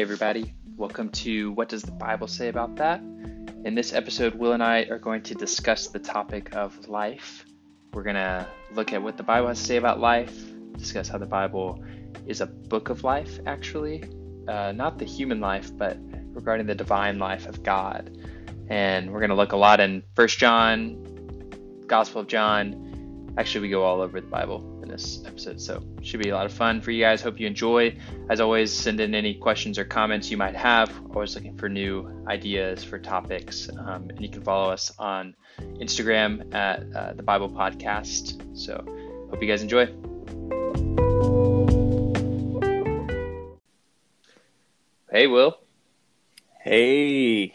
Hey, everybody. Welcome to What Does the Bible Say About That? In this episode, Will and I are going to discuss the topic of life. We're going to look at what the Bible has to say about life, discuss how the Bible is a book of life, actually. Uh, not the human life, but regarding the divine life of God. And we're going to look a lot in First John, Gospel of John. Actually, we go all over the Bible this episode, so should be a lot of fun for you guys. Hope you enjoy. As always, send in any questions or comments you might have. Always looking for new ideas for topics, um, and you can follow us on Instagram at uh, the Bible Podcast. So, hope you guys enjoy. Hey, Will. Hey,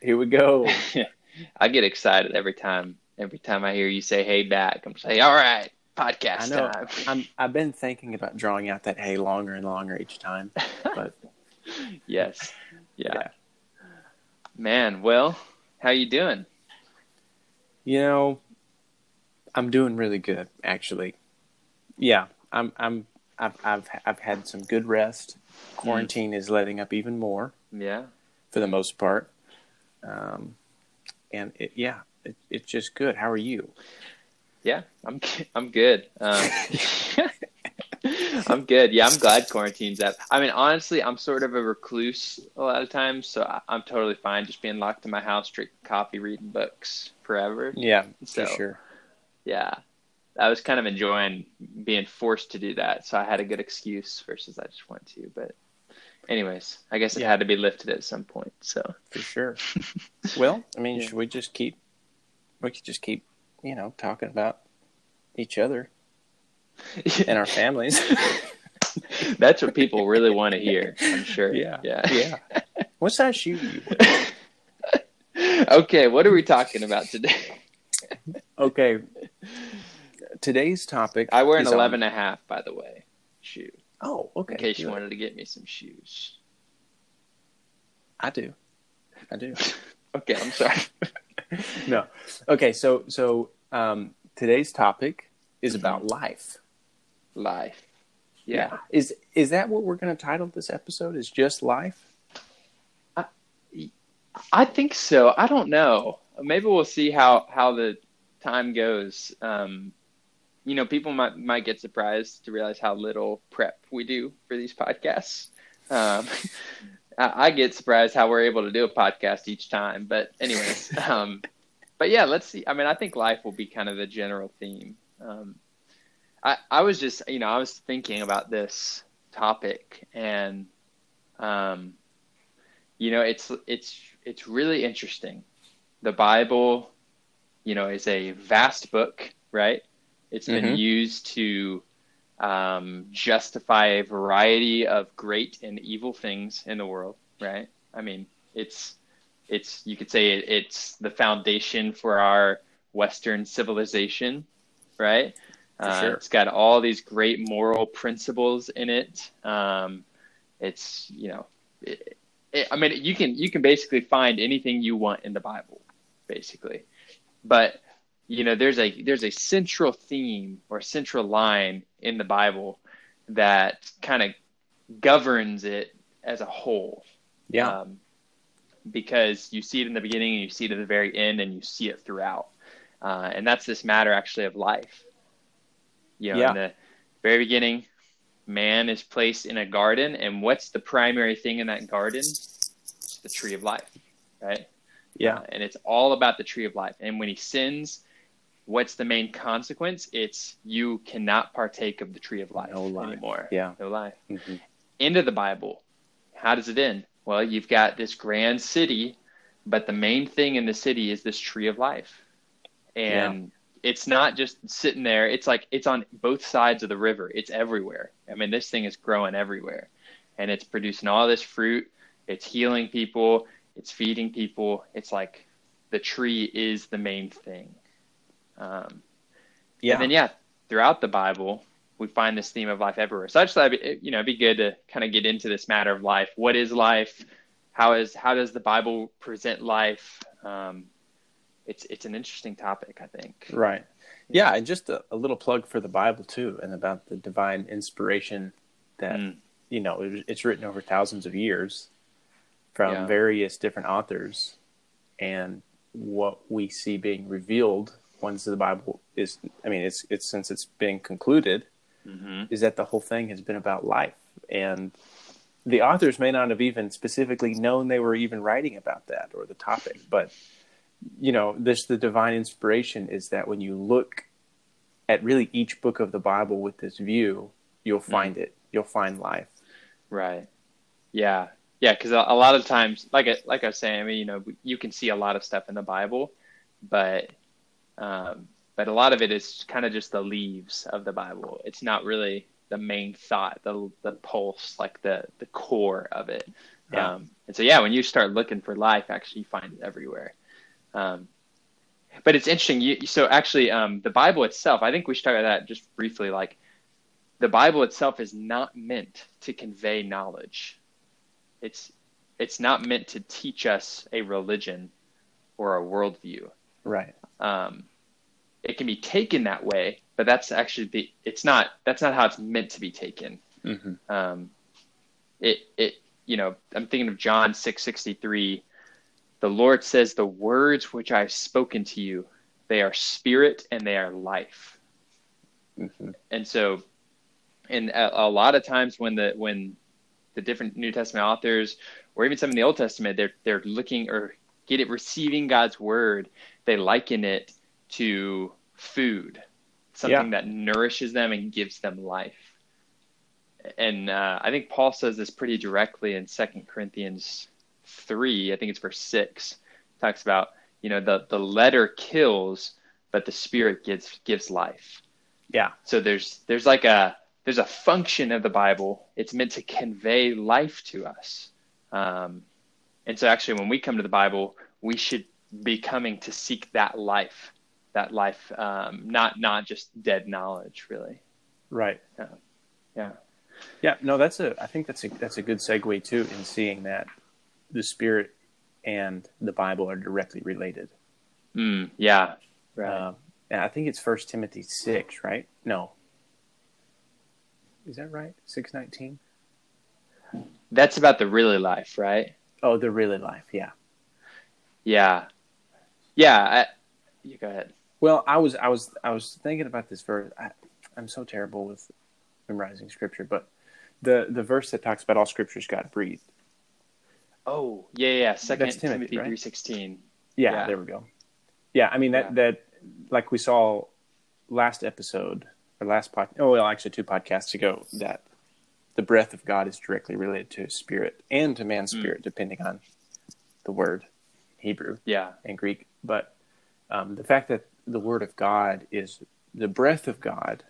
here we go. I get excited every time. Every time I hear you say "Hey" back, I'm saying, "All right, podcast I know. time." I'm, I've been thinking about drawing out that hey longer and longer each time, but yes, yeah. Yeah. Man, well, how you doing? you know, I'm doing really good actually. Yeah, I'm. I'm. I've. I've. I've had some good rest. Quarantine is letting up even more Yeah, for the most part, um, and it, yeah, it, it's just good. How are you? Yeah. I'm I'm good. Um, I'm good. Yeah, I'm glad quarantine's up. I mean, honestly, I'm sort of a recluse a lot of times, so I, I'm totally fine just being locked in my house, drinking coffee, reading books forever. Yeah, So- for sure. Yeah, I was kind of enjoying being forced to do that, so I had a good excuse versus I just want to. But, anyways, I guess it Yeah. had to be lifted at some point. So, For sure. well, I mean, Yeah. should we just keep? We could just keep, you know, talking about each other and our families. that's what people really want to hear. I'm sure. Yeah. Yeah. yeah. What size shoe you wear? okay, what are we talking about today? Okay. Today's topic. I wear an on- um, 11 and a half, by the way, shoe. Oh, okay. In case you wanted to get me some shoes. I do. I do. Okay, I'm sorry. no. Okay. So, so um, today's topic is about life. Life. Yeah. Is is that what we're going to title this episode? Is just life? I think so. I don't know. Maybe we'll see how how the time goes. Um, you know, people might might get surprised to realize how little prep we do for these podcasts. Um, I, I get surprised how we're able to do a podcast each time. But anyways, um, but yeah, let's see. I mean, I think life will be kind of the general theme. Um, I I was just you know I was thinking about this topic and um, you know it's it's it's really interesting. The Bible, you know, is a vast book, right? It's been Mhm. used to um, justify a variety of great and evil things in the world, right? I mean, it's it's you could say it, it's the foundation for our Western civilization, right? Uh, sure. It's got all these great moral principles in it. Um, it's you know, it, it, I mean, you can you can basically find anything you want in the Bible, basically. But you know, there's a there's a central theme or central line in the Bible that kind of governs it as a whole. Yeah. Um, because you see it in the beginning and you see it at the very end and you see it throughout. Uh, and that's this matter actually of life. You know, Yeah. in the very beginning, man is placed in a garden, and what's the primary thing in that garden? It's the tree of life, right? yeah. Uh, and it's all about the tree of life. And when he sins, what's the main consequence? It's you cannot partake of the tree of life No life. anymore. Yeah. No life Mhm. end of the Bible, how does it end? Well, you've got this grand city, but the main thing in the city is this tree of life. And it's not just sitting there, it's like it's on both sides of the river. It's everywhere. I mean, this thing is growing everywhere. And it's producing all this fruit. It's healing people, it's feeding people. It's like the tree is the main thing. Um, Yeah. and then yeah, throughout the Bible, we find this theme of life everywhere. So I just thought, it'd be, you know, it'd be good to kind of get into this matter of life. What is life? How is how does the Bible present life? Um, it's it's an interesting topic, I think. Right. Yeah, and just a, a little plug for the Bible too, and about the divine inspiration that Mm. you know, it, it's written over thousands of years from Yeah. various different authors, and what we see being revealed once the Bible is, I mean, it's it's since it's been concluded, hmm is that the whole thing has been about life, and the authors may not have even specifically known they were even writing about that or the topic, but you know, this the divine inspiration is that when you look at really each book of the Bible with this view, you'll find it. You'll find life. Right. Yeah. Yeah. Because a, a lot of times, like I, like I was saying, I mean, you know, you can see a lot of stuff in the Bible, but um, but a lot of it is kind of just the leaves of the Bible. It's not really the main thought, the the pulse, like the the core of it. Yeah. Um, and so, yeah, when you start looking for life, actually, you find it everywhere. Um, but it's interesting. You, so actually, um, the Bible itself, I think we should talk about that just briefly. Like, the Bible itself is not meant to convey knowledge. It's it's not meant to teach us a religion or a worldview. Right. Um, it can be taken that way, but that's actually the it's not that's not how it's meant to be taken. hmm Um, it it you know I'm thinking of John six sixty three. The Lord says, "The words which I've spoken to you, they are spirit and they are life." hmm and so and a, a lot of times when the when the different new testament authors or even some in the old testament they're they're looking or get it receiving god's word they liken it to food something that nourishes them and gives them life and uh, i think paul says this pretty directly in Second corinthians 3 i think it's verse 6 talks about you know the the letter kills but the spirit gives gives life Yeah. so there's there's like a there's a function of the Bible. It's meant to convey life to us. Um, and so actually when we come to the Bible, we should be coming to seek that life, that life, um, not not just dead knowledge, really. Right. Yeah. Yeah. Yeah. No, that's a. I think that's a that's a good segue too in seeing that the Spirit and the Bible are directly related. Mm, yeah. Right. And I think it's First Timothy six, right? No. Is that right? Six nineteen. That's about the really life, right? Oh, the really life. Yeah. Yeah. Yeah. I, you go ahead. Well, I was I was I was thinking about this verse. I, I'm so terrible with memorizing scripture, but the the verse that talks about all scriptures God breathed. Oh, yeah, yeah. Second Timothy, Timothy right? three sixteen. Yeah, Yeah. there we go. Yeah, I mean that Yeah. that like we saw last episode or last pod. Oh well, actually two podcasts ago that the breath of God is directly related to His spirit and to man's Mm. spirit, depending on the word Hebrew Yeah. and Greek. But um, the fact that the word of God is the breath of God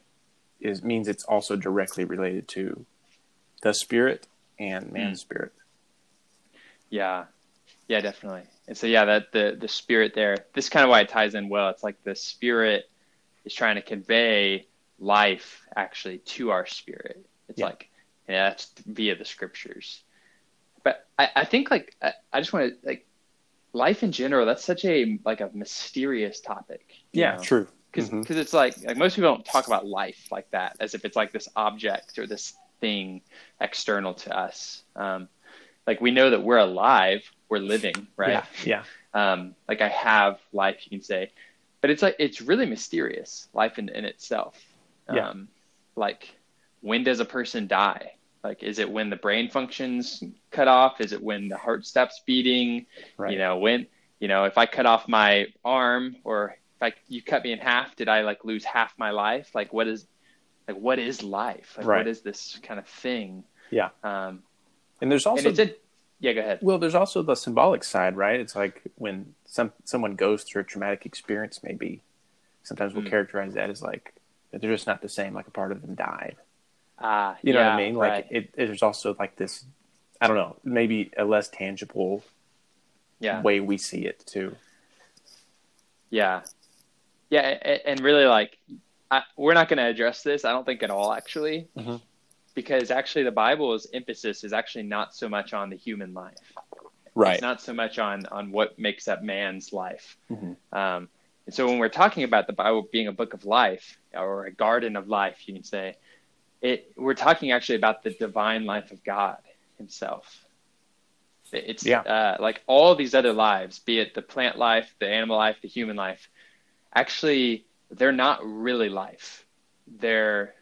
is means it's also directly related to the spirit and hmm. man's spirit. Yeah, yeah, definitely. And so, yeah, that the the spirit there. This is kind of why it ties in well. It's like the spirit is trying to convey life actually to our spirit. It's Yeah. like yeah, that's via the scriptures. But I, I think like I, I just want to like life in general. That's such a like a mysterious topic. Yeah, know? true. because Mhm. it's like like most people don't talk about life like that as if it's like this object or this thing external to us. Um, like we know that we're alive, we're living, right? Yeah, yeah, Um, like I have life, you can say, but it's like it's really mysterious, life in, in itself. Yeah. Um, like when does a person die? Like is it when the brain functions cut off? Is it when the heart stops beating? right. You know, when you know, if I cut off my arm or if I you cut me in half, did I like lose half my life? Like what is like what is life? Like Right. what is this kind of thing? Yeah. Um and there's and also it's a yeah, go ahead. Well, there's also the symbolic side, right? It's like when some someone goes through a traumatic experience, maybe sometimes we'll Mm. characterize that as like they're just not the same, like a part of them died. Ah, You know what I mean? Like right. it, there's also like this, I don't know, maybe a less tangible yeah. way we see it too. Yeah, yeah, and really, like, I, we're not going to address this. I don't think at all, actually, Mhm. because actually, the Bible's emphasis is actually not so much on the human life. Right. It's not so much on on what makes up man's life. Mhm. Um, and so, when we're talking about the Bible being a book of life or a garden of life, you can say, it we're talking actually about the divine life of God Himself. It's Yeah. uh, like all these other lives, be it the plant life, the animal life, the human life. Actually, they're not really life. They're,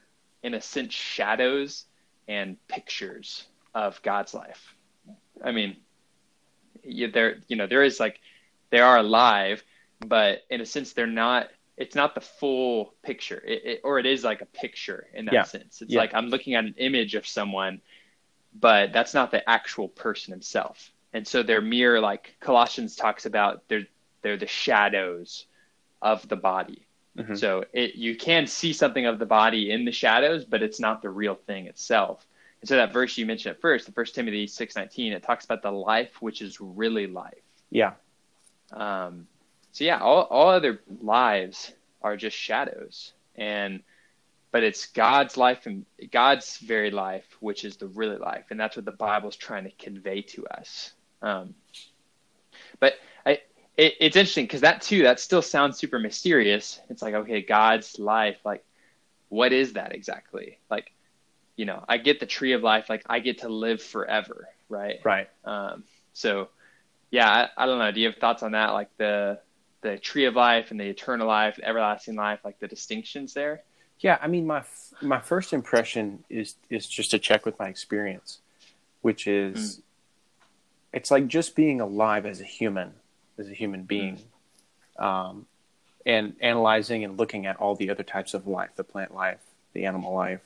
in a sense, shadows and pictures of God's life. I mean, you, there, you know, there is like they are alive, but in a sense, they're not. It's not the full picture, it, it, or it is like a picture in that Yeah. sense. It's Yeah. like I'm looking at an image of someone, but that's not the actual person himself. And so they're mere like Colossians talks about. They're they're the shadows of the body. Mhm. So it you can see something of the body in the shadows, but it's not the real thing itself. And so that verse you mentioned at first, the First Timothy six nineteen, it talks about the life which is really life. Yeah. Um, so yeah, all all other lives are just shadows, and but it's God's life and God's very life, which is the really life, and that's what the Bible's trying to convey to us. Um, but I, it, it's interesting because that too, that still sounds super mysterious. It's like okay, God's life, like what is that exactly? Like, you know, I get the tree of life, like I get to live forever, right? Right. Um, so, yeah, I, I don't know. Do you have thoughts on that? Like the the tree of life and the eternal life, the everlasting life, like the distinctions there? Yeah, I mean, my f- my first impression is is just to check with my experience, which is, it's like just being alive as a human, as a human being, um, and analyzing and looking at all the other types of life, the plant life, the animal life.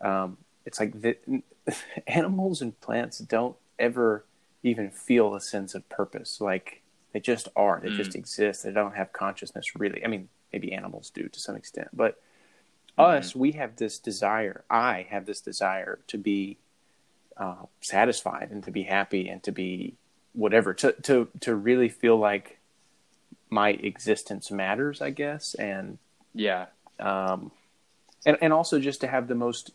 Um, it's like the animals and plants don't ever even feel a sense of purpose. Like they just are. They just exist. They don't have consciousness really. I mean, maybe animals do to some extent, but us, we have this desire. I have this desire to be uh, satisfied and to be happy and to be whatever. To to to really feel like my existence matters, I guess, and Yeah, um, and and also just to have the most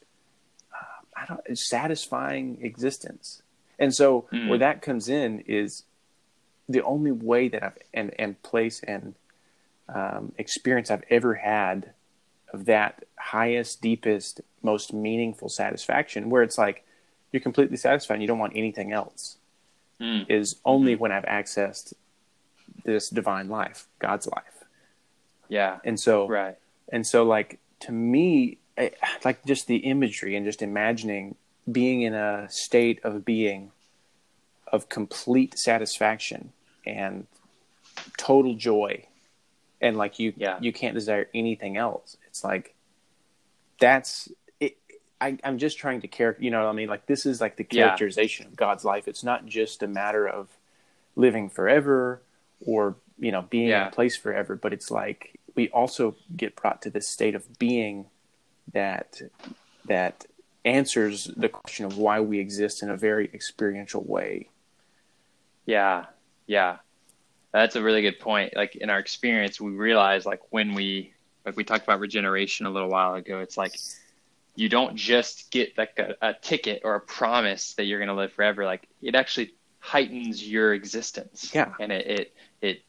uh, I don't satisfying existence. And so Mm. where that comes in is the only way that I've and and place and um, experience I've ever had of that highest, deepest, most meaningful satisfaction, where it's like you're completely satisfied and you don't want anything else, Mm. is only when I've accessed this divine life, God's life. yeah, And so right. and so, like to me, I, like just the imagery and just imagining being in a state of being of complete satisfaction and total joy, and like you, Yeah. you can't desire anything else. It's like that's it. I, I'm just trying to character. You know what I mean? Like this is like the Yeah. characterization of God's life. It's not just a matter of living forever or you know being in a place forever, but it's like we also get brought to this state of being that that answers the question of why we exist in a very experiential way. Yeah, yeah, that's a really good point. Like in our experience, we realize like when we like we talked about regeneration a little while ago. It's like you don't just get like a, a ticket or a promise that you're going to live forever. Like it actually heightens your existence. Yeah. and it it it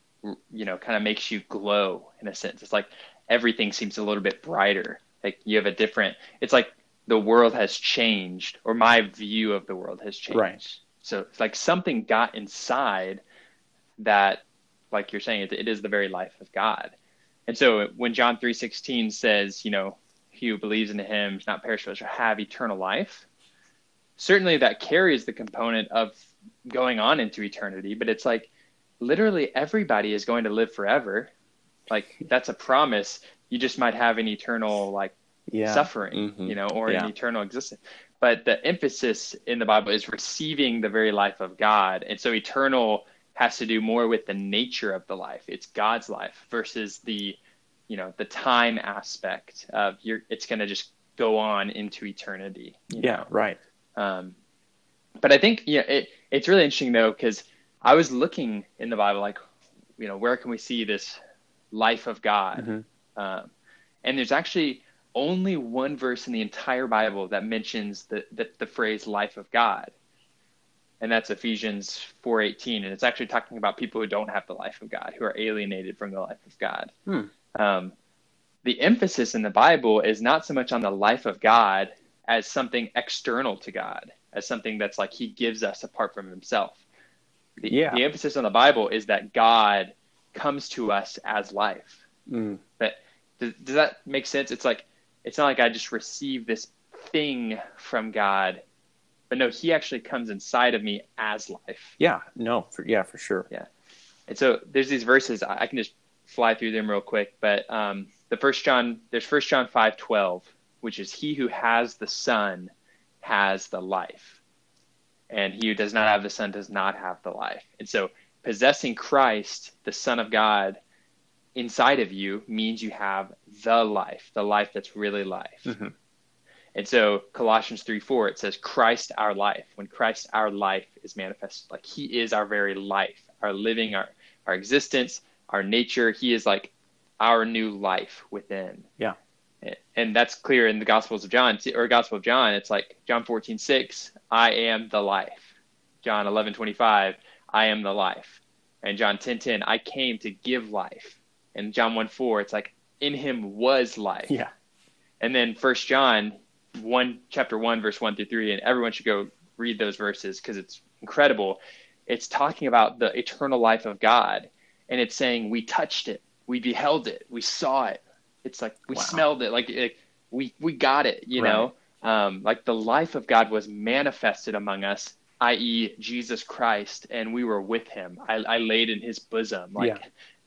you know kind of makes you glow in a sense. It's like everything seems a little bit brighter. Like you have a different. It's like the world has changed, or my view of the world has changed. Right. So it's like something got inside that, like you're saying, it, it is the very life of God. And so when John three sixteen says, you know, he who believes in him shall not perish but shall have eternal life. Certainly that carries the component of going on into eternity, but it's like literally everybody is going to live forever. Like that's a promise. You just might have an eternal like Yeah. suffering, Mhm. you know, or Yeah. an eternal existence. But the emphasis in the Bible is receiving the very life of God. And so eternal has to do more with the nature of the life. It's God's life versus the, you know, the time aspect of your it's gonna just go on into eternity. Yeah. know? Right. Um, but I think yeah, it, it's really interesting though because I was looking in the Bible like, you know, where can we see this life of God? Mhm. Um, and there's actually only one verse in the entire Bible that mentions the the, the phrase "life of God," and that's Ephesians four eighteen, and it's actually talking about people who don't have the life of God, who are alienated from the life of God. Hmm. Um, the emphasis in the Bible is not so much on the life of God as something external to God, as something that's like He gives us apart from Himself. The, Yeah. the emphasis on the Bible is that God comes to us as life. Mm. But does, does that make sense? It's like it's not like I just receive this thing from God, but no, He actually comes inside of me as life. Yeah. No. For, yeah. For sure. Yeah. And so there's these verses I I can just fly through them real quick, but um, the first John there's First John five twelve, which is he who has the Son has the life, and he who does not have the Son does not have the life. And so possessing Christ, the Son of God, inside of you means you have the life, the life that's really life. Mhm. And so Colossians 3 4, it says, Christ our life. When Christ our life is manifested, like he is our very life, our living, our, our existence, our nature. He is like our new life within. Yeah. And that's clear in the Gospels of John, or Gospel of John. It's like John 14 6, I am the life. John 11 25, I am the life. And John 10 10, I came to give life. And John 1 4, it's like, in him was life. Yeah. And then First John one chapter one verse one through three, and everyone should go read those verses because it's incredible. It's talking about the eternal life of God, and it's saying we touched it, we beheld it, we saw it. It's like we Wow. smelled it, like, like we we got it, you know. Um, like the life of God was manifested among us, i.e., Jesus Christ, and we were with Him. I, I laid in His bosom, like Yeah.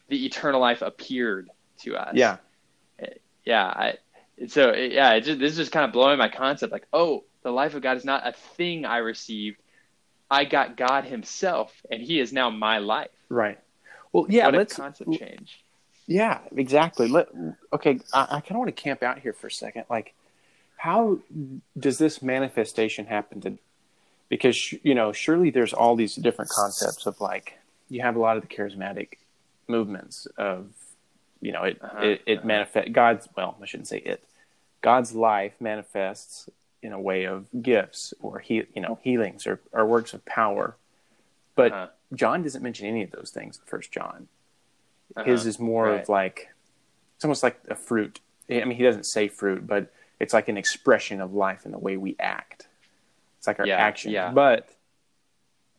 the eternal life appeared to us Yeah. yeah I, so yeah it just, this is just kind of blowing my concept like oh the life of god is not a thing i received i got god himself and he is now my life Right. Well, yeah. what a let's. concept change Yeah. Exactly. Let. Okay. I, I kind of want to camp out here for a second. Like, how does this manifestation happen to? Because sh- you know, surely there's all these different concepts of like you have a lot of the charismatic movements of, you know, it Uh-huh, it, it uh-huh. manifest God's. Well, I shouldn't say it. God's life manifests in a way of gifts or he, you know, healings or, or works of power. But Uh-huh. John doesn't mention any of those things in First John. Uh-huh. His is more Right. of like it's almost like a fruit. I mean, he doesn't say fruit, but it's like an expression of life in the way we act. It's like our Yeah, action. yeah. But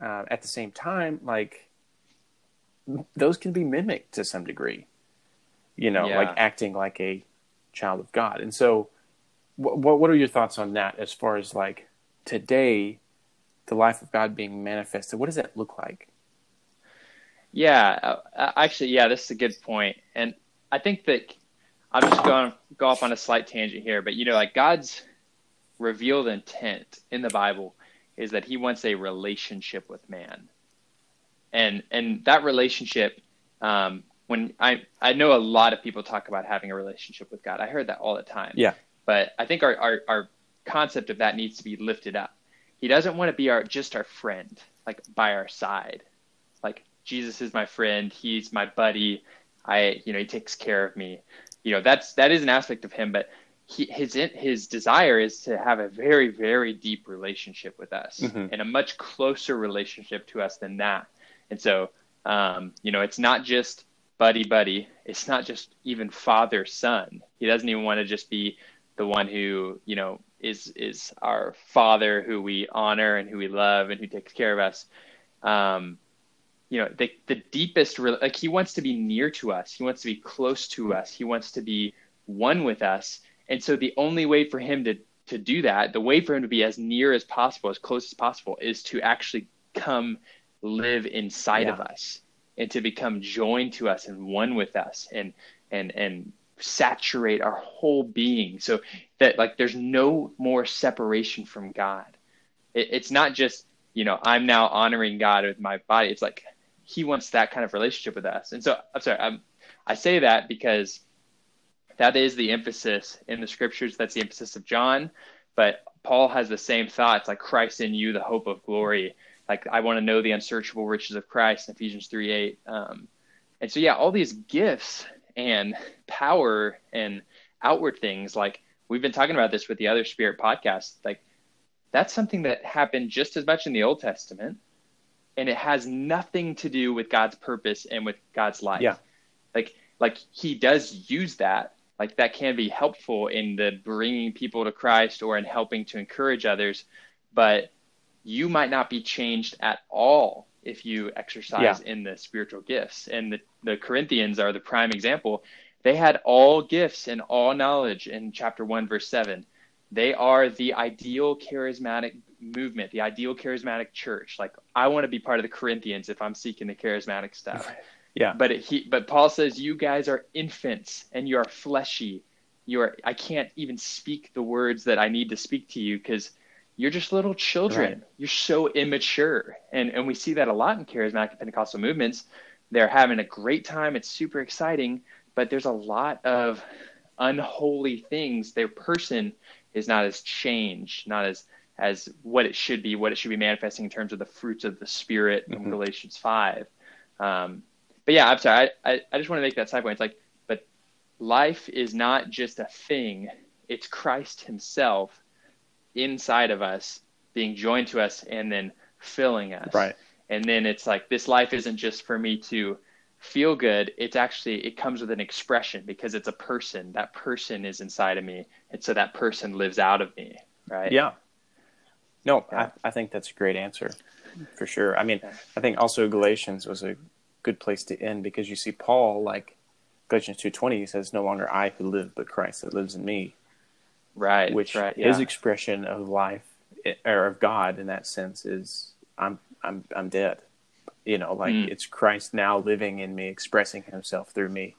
uh, at the same time, like those can be mimicked to some degree. You know, Yeah. like acting like a child of God. And so, what what are your thoughts on that? As far as like today, the life of God being manifested, what does that look like? yeah uh, uh, actually yeah this is a good point and i think that i'm just going to go off on a slight tangent here but you know like god's revealed intent in the bible is that he wants a relationship with man and and that relationship um, when I I know a lot of people talk about having a relationship with God. I heard that all the time. Yeah. But I think our, our, our concept of that needs to be lifted up. He doesn't want to be our just our friend, like by our side. Like Jesus is my friend, he's my buddy. I you know, he takes care of me. You know, that's that is an aspect of him, but he, his his desire is to have a very very deep relationship with us Mhm. and a much closer relationship to us than that. And so, um, you know, it's not just buddy buddy. It's not just even father son. He doesn't even want to just be the one who you know is is our father who we honor and who we love and who takes care of us. Um, you know, the the deepest like he wants to be near to us. He wants to be close to us. He wants to be one with us. And so the only way for him to to do that, the way for him to be as near as possible, as close as possible, is to actually come live inside of us and to become joined to us and one with us and and and saturate our whole being so that like there's no more separation from God. It, it's not just you know I'm now honoring God with my body. It's like He wants that kind of relationship with us. And so I'm sorry, I'm, I say that because that is the emphasis in the scriptures. That's the emphasis of John. But Paul has the same thoughts, like Christ in you, the hope of glory. Like I want to know the unsearchable riches of Christ in Ephesians 3 8. Um, and so, yeah, all these gifts and power and outward things, like we've been talking about this with the other Spirit podcast, like that's something that happened just as much in the Old Testament. And it has nothing to do with God's purpose and with God's life. Yeah. Like, like he does use that like that can be helpful in the bringing people to Christ or in helping to encourage others, but you might not be changed at all if you exercise yeah. in the spiritual gifts. And the, the Corinthians are the prime example. They had all gifts and all knowledge in chapter 1, verse 7. They are the ideal charismatic movement, the ideal charismatic church. Like, I want to be part of the Corinthians if I'm seeking the charismatic stuff. Yeah. But it, he, but Paul says, you guys are infants and you are fleshy. You are. I can't even speak the words that I need to speak to you because you're just little children. Right. You're so immature. And, and we see that a lot in charismatic Pentecostal movements. They're having a great time. It's super exciting, but there's a lot of unholy things. Their person is not as changed, not as as what it should be, what it should be manifesting in terms of the fruits of the Spirit mm-hmm. in Galatians five. Um, but yeah, I'm sorry. I, I, I just want to make that side point. It's like, but life is not just a thing; it's Christ Himself inside of us, being joined to us, and then filling us. Right. And then it's like this life isn't just for me to feel good. It's actually it comes with an expression because it's a person. That person is inside of me, and so that person lives out of me. Right. Yeah. No, yeah. I, I think that's a great answer for sure. I mean, yeah. I think also Galatians was a good place to end because you see Paul like Galatians two twenty he says, "No longer I who live, but Christ that lives in me." Right which right, yeah. his expression of life or of god in that sense is i'm i'm i'm dead. You know like mm. it's christ now living in me expressing himself through me.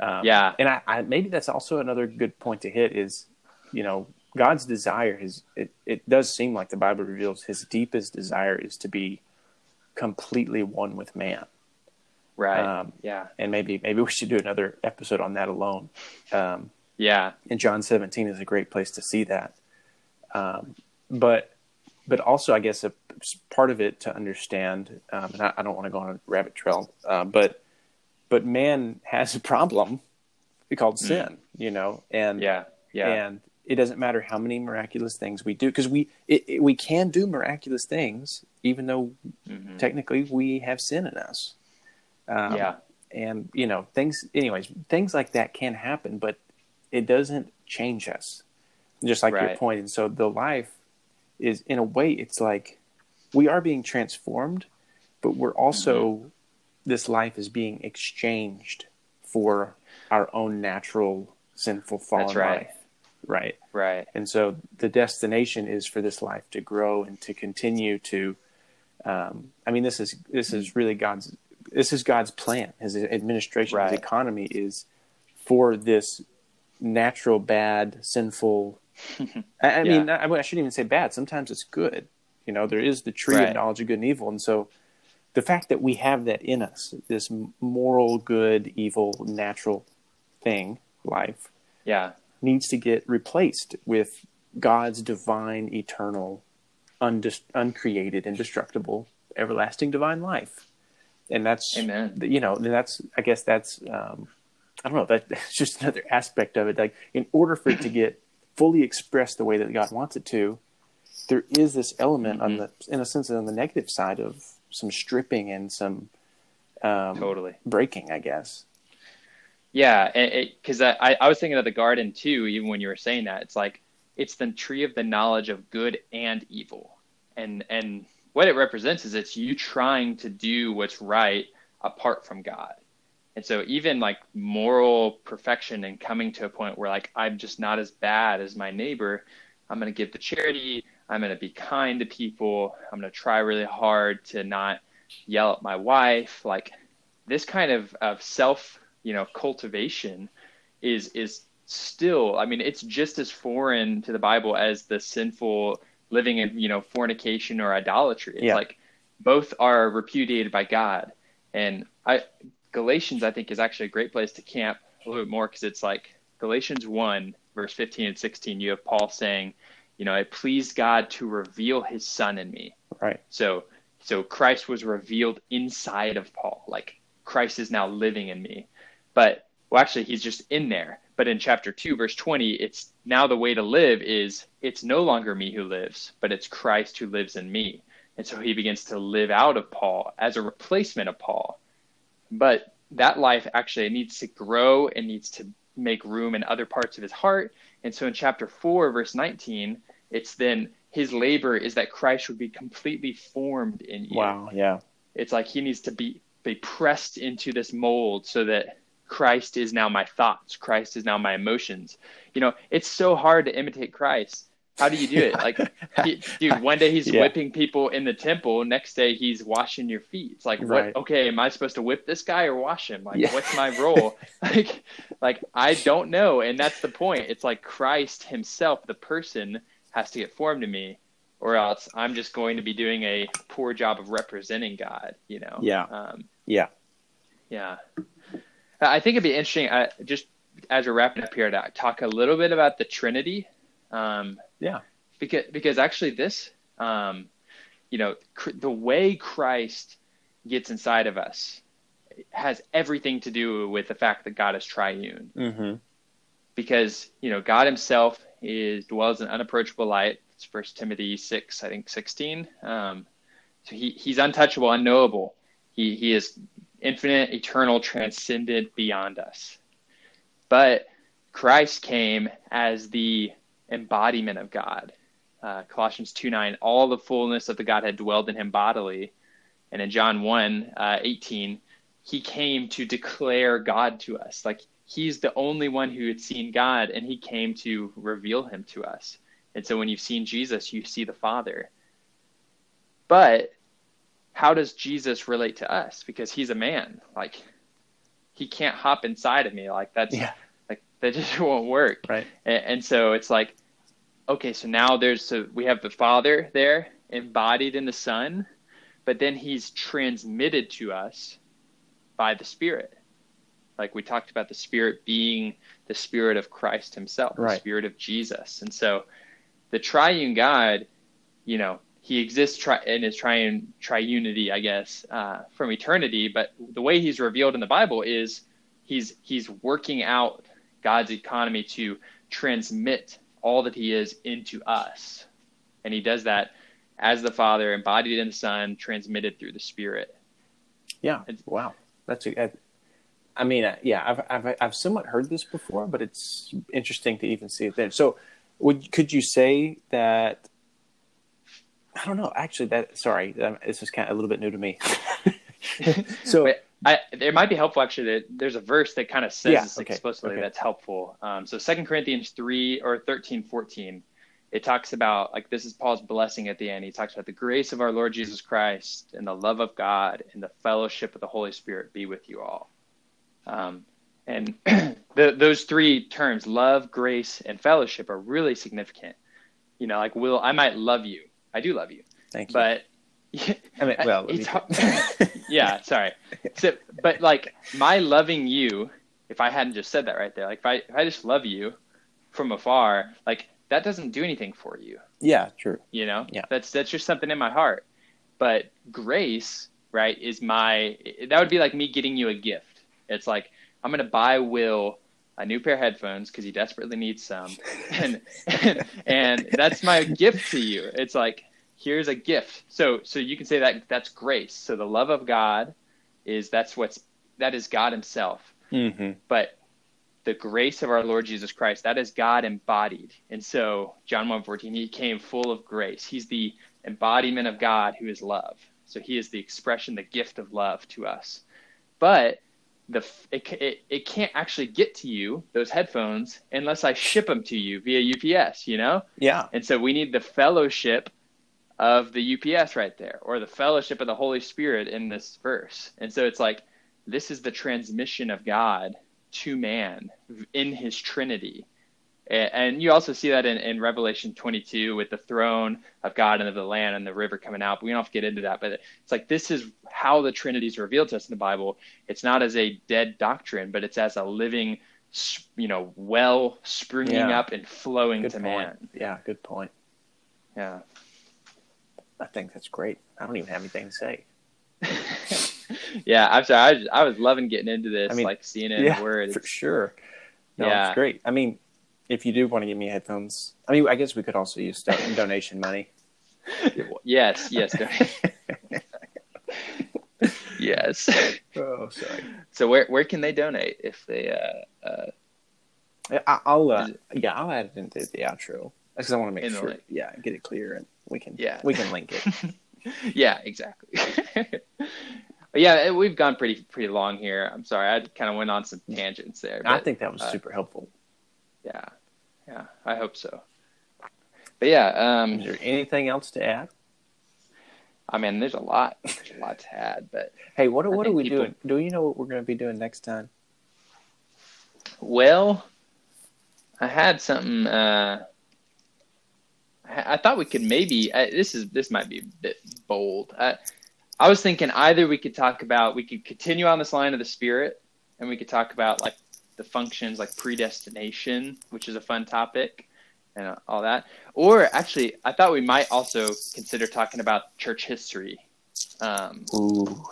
Um, yeah. and I, I, maybe that's also another good point to hit is you know god's desire his it, it does seem like the bible reveals his deepest desire is to be completely one with man. Right um, yeah. and maybe maybe we should do another episode on that alone. Um, yeah. And John 17 is a great place to see that. Um, but but also, I guess a part of it to understand, um, and I, I, don't want to go on a rabbit trail, uh, but but man has a problem called mm. sin, you know, and yeah, yeah, and it doesn't matter how many miraculous things we do because we it, it, we can do miraculous things even though mm-hmm. technically we have sin in us. Um, yeah, and you know things. Anyways, things like that can happen, but it doesn't change us, just like right. your point. And so the life is, in a way, it's like we are being transformed, but we're also mm-hmm. this life is being exchanged for our own natural sinful fallen right. life. Right. Right. And so the destination is for this life to grow and to continue to. Um, I mean, this is this is really God's this is God's plan. His administration, right. his economy is for this natural bad sinful i, I yeah. mean I, I, shouldn't even say bad sometimes it's good you know there is the tree right. of knowledge of good and evil and so the fact that we have that in us this moral good evil natural thing life yeah needs to get replaced with god's divine eternal undis- uncreated indestructible everlasting divine life and that's Amen. you know that's i guess that's um, I don't know. That, that's just another aspect of it. Like, in order for it to get fully expressed the way that God wants it to, there is this element mm-hmm. on the, in a sense, on the negative side of some stripping and some um, totally breaking, I guess. Yeah, because I, I was thinking of the garden too. Even when you were saying that, it's like it's the tree of the knowledge of good and evil, and and what it represents is it's you trying to do what's right apart from God. And so even like moral perfection and coming to a point where like I'm just not as bad as my neighbor, I'm going to give to charity, I'm going to be kind to people, I'm going to try really hard to not yell at my wife, like this kind of, of self, you know, cultivation is is still, I mean, it's just as foreign to the Bible as the sinful living in, you know, fornication or idolatry. It's yeah. like both are repudiated by God. And I Galatians, I think, is actually a great place to camp a little bit more because it's like Galatians 1, verse 15 and 16. You have Paul saying, you know, it pleased God to reveal his son in me. Right. So, so Christ was revealed inside of Paul. Like Christ is now living in me. But, well, actually, he's just in there. But in chapter 2, verse 20, it's now the way to live is it's no longer me who lives, but it's Christ who lives in me. And so he begins to live out of Paul as a replacement of Paul but that life actually needs to grow and needs to make room in other parts of his heart. And so in chapter 4, verse 19, it's then his labor is that Christ would be completely formed in you. Wow, yeah. It's like he needs to be be pressed into this mold so that Christ is now my thoughts, Christ is now my emotions. You know, it's so hard to imitate Christ. How do you do it? Like, he, dude, one day he's yeah. whipping people in the temple. Next day he's washing your feet. It's like, right. what? Okay, am I supposed to whip this guy or wash him? Like, yeah. what's my role? like, like I don't know. And that's the point. It's like Christ Himself, the person, has to get formed in me, or else I'm just going to be doing a poor job of representing God. You know? Yeah. Um, yeah. Yeah. I think it'd be interesting. Uh, just as we're wrapping up here, to talk a little bit about the Trinity. Um, yeah. Because because actually this, um, you know, cr- the way Christ gets inside of us has everything to do with the fact that God is triune. Mm-hmm. Because you know, God Himself is dwells in unapproachable light. It's First Timothy six, I think sixteen. Um, so he he's untouchable, unknowable. He he is infinite, eternal, transcendent, beyond us. But Christ came as the embodiment of God. Uh, Colossians 2 9, all the fullness of the Godhead dwelled in him bodily. And in John 1 uh, 18, he came to declare God to us. Like he's the only one who had seen God, and he came to reveal him to us. And so when you've seen Jesus, you see the Father. But how does Jesus relate to us? Because he's a man. Like he can't hop inside of me. Like that's yeah. like that just won't work. Right. And, and so it's like okay, so now there's so we have the Father there embodied in the Son, but then he's transmitted to us by the Spirit. Like we talked about the Spirit being the Spirit of Christ Himself, right. the Spirit of Jesus. And so the triune God, you know, he exists tri- in his triune triunity, I guess, uh, from eternity. But the way he's revealed in the Bible is he's he's working out God's economy to transmit all that he is into us. And he does that as the Father, embodied in the Son, transmitted through the Spirit. Yeah. It's, wow. That's a, I mean, uh, yeah, I've, I've, I've somewhat heard this before, but it's interesting to even see it there. So, would could you say that? I don't know. Actually, that sorry, this is kind of a little bit new to me. so, Wait, I, it might be helpful actually that there's a verse that kind of says yeah, this okay, explicitly okay. that's helpful. Um, so Second Corinthians 3 or 13, 14, it talks about like this is Paul's blessing at the end. He talks about the grace of our Lord Jesus Christ and the love of God and the fellowship of the Holy Spirit be with you all. Um, and the, those three terms, love, grace, and fellowship, are really significant. You know, like will I might love you. I do love you. Thank you. But I mean, well, yeah, sorry. So, but like my loving you, if I hadn't just said that right there, like if I if I just love you from afar, like that doesn't do anything for you. Yeah, true. You know, yeah, that's that's just something in my heart. But grace, right, is my that would be like me getting you a gift. It's like I'm gonna buy Will a new pair of headphones because he desperately needs some, and, and and that's my gift to you. It's like here's a gift. So so you can say that that's grace. So the love of God is that's what's that is God Himself. Mm-hmm. But the grace of our Lord Jesus Christ, that is God embodied. And so John 1:14, he came full of grace. He's the embodiment of God who is love. So he is the expression, the gift of love to us. But the it, it, it can't actually get to you those headphones unless I ship them to you via UPS, you know? Yeah. And so we need the fellowship of the UPS right there, or the fellowship of the Holy Spirit in this verse. And so it's like, this is the transmission of God to man in his Trinity. And you also see that in, in Revelation 22 with the throne of God and of the Lamb and the river coming out. But we don't have to get into that. But it's like this is how the Trinity is revealed to us in the Bible. It's not as a dead doctrine, but it's as a living, you know, well springing yeah. up and flowing good to point. man. Yeah, good point. Yeah. I think that's great. I don't even have anything to say. yeah, I'm sorry. I, just, I, was loving getting into this, I mean, like seeing it yeah, in Word. For sure. No, yeah. it's great. I mean, if you do want to give me headphones, I mean, I guess we could also use donation money. yes, yes. yes. Oh, sorry. So where where can they donate if they uh, uh, I, I'll uh, yeah, I'll add it into the outro because I want to make sure, link. yeah, get it clear and we can Yeah. we can link it. yeah, exactly. yeah, we've gone pretty pretty long here. I'm sorry, I kind of went on some tangents there. I think that was uh, super helpful. Yeah, yeah, I hope so. But yeah, um, Is there anything else to add? I mean, there's a lot, there's a lot to add, but Hey, what I what are we people- doing? Do you know what we're going to be doing next time? well, I had something. Uh, I, thought we could maybe. I, this is this might be a bit bold. I, I was thinking either we could talk about we could continue on this line of the spirit, and we could talk about like the functions like predestination, which is a fun topic, and uh, all that. Or actually, I thought we might also consider talking about church history. Um, Ooh,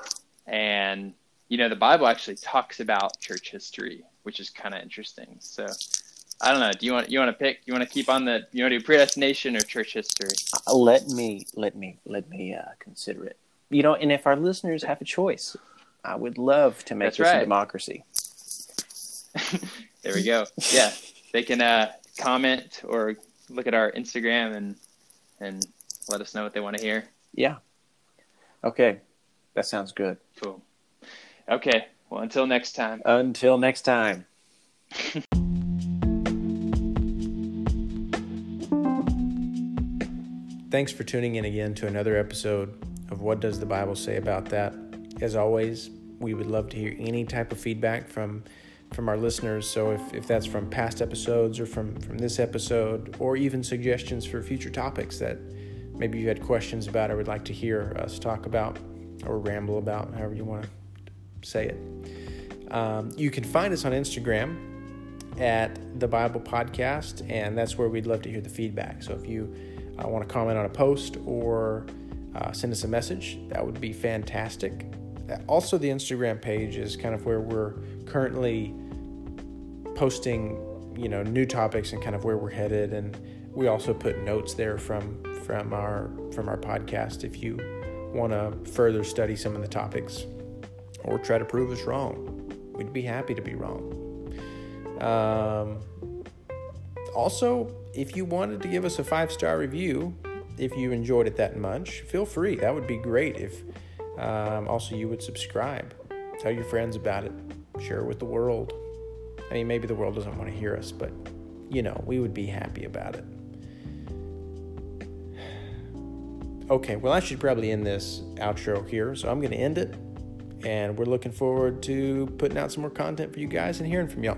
and you know the bible actually talks about church history which is kind of interesting so i don't know do you want you want to pick you want to keep on the you want to do predestination or church history Uh, let me let me let me uh, consider it. You know, and if our listeners have a choice, I would love to make That's this a democracy. there we go yeah they can uh, comment or look at our instagram and and let us know what they want to hear Yeah. Okay, that sounds good. cool okay well until next time Until next time. Thanks for tuning in again to another episode of What Does the Bible Say About That? As always, we would love to hear any type of feedback from from our listeners. So if, if that's from past episodes or from, from this episode, or even suggestions for future topics that maybe you had questions about or would like to hear us talk about or ramble about, however you want to say it. Um, you can find us on Instagram at the Bible Podcast, and that's where we'd love to hear the feedback. So if you uh, want to comment on a post or uh, send us a message, that would be fantastic. Uh, Also, the Instagram page is kind of where we're currently posting, you know, new topics and kind of where we're headed, and we also put notes there from from our from our podcast if you want to further study some of the topics or try to prove us wrong. We'd be happy to be wrong. Um, also, if you wanted to give us a five star review, if you enjoyed it that much, feel free. That would be great. If um, also you would subscribe, tell your friends about it, share it with the world. I mean, maybe the world doesn't want to hear us, but you know, we would be happy about it. Okay, well, I should probably end this outro here, so I'm going to end it. And we're looking forward to putting out some more content for you guys and hearing from y'all.